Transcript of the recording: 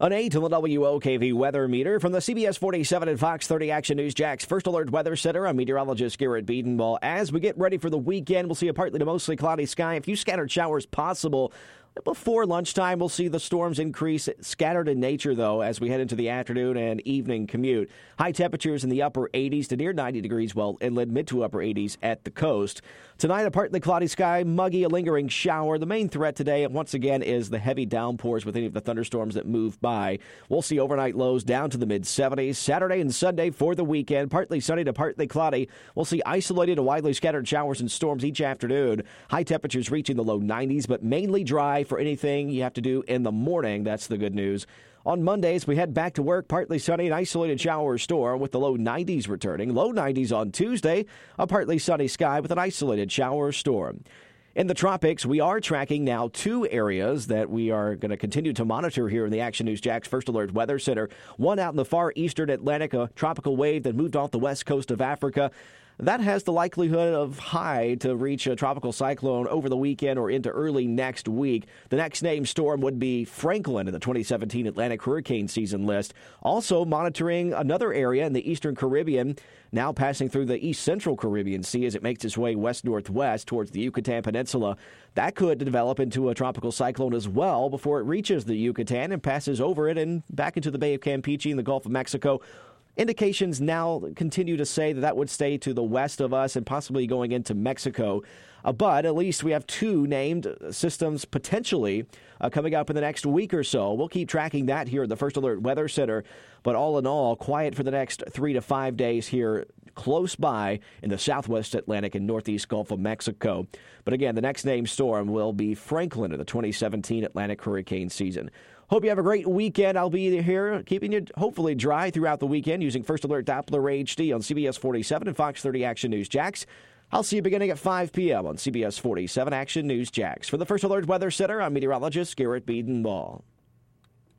An 8 to the WOKV weather meter from the CBS 47 and Fox 30 Action News Jax First Alert Weather Center. I'm meteorologist Garrett Bedenbaugh. As we get ready for the weekend, we'll see a partly to mostly cloudy sky. A few scattered showers possible before lunchtime, we'll see the storms increase, scattered in nature, though, as we head into the afternoon and evening commute. High temperatures in the upper 80s to near 90 degrees, well, inland mid to upper 80s at the coast. Tonight, a partly cloudy sky, muggy, a lingering shower. The main threat today, once again, is the heavy downpours with any of the thunderstorms that move by. We'll see overnight lows down to the mid 70s. Saturday and Sunday for the weekend, partly sunny to partly cloudy. We'll see isolated to widely scattered showers and storms each afternoon. High temperatures reaching the low 90s, but mainly dry for anything you have to do in the morning. That's the good news. On Mondays, we head back to work, partly sunny and isolated shower storm with the low 90s returning. Low 90s on Tuesday, a partly sunny sky with an isolated shower storm. In the tropics, we are tracking now two areas that we are going to continue to monitor here in the Action News Jax First Alert Weather Center. One out in the far eastern Atlantic, a tropical wave that moved off the west coast of Africa. That has the likelihood of high to reach a tropical cyclone over the weekend or into early next week. The next named storm would be Franklin in the 2017 Atlantic hurricane season list. Also monitoring another area in the eastern Caribbean, now passing through the east central Caribbean Sea as it makes its way west northwest towards the Yucatan Peninsula. That could develop into a tropical cyclone as well before it reaches the Yucatan and passes over it and back into the Bay of Campeche and the Gulf of Mexico Indications now continue to say that that would stay to the west of us and possibly going into Mexico. Uh, but at least we have two named systems potentially uh, coming up in the next week or so. We'll keep tracking that here at the First Alert Weather Center. But all in all, quiet for the next three to five days here close by in the southwest Atlantic and northeast Gulf of Mexico. But again, the next named storm will be Franklin in the 2017 Atlantic hurricane season. Hope you have a great weekend. I'll be here keeping you hopefully dry throughout the weekend using First Alert Doppler HD on CBS 47 and Fox 30 Action News Jax. I'll see you beginning at 5 p.m. on CBS 47 Action News Jax. For the First Alert Weather Center, I'm meteorologist Garrett Bedenbaugh.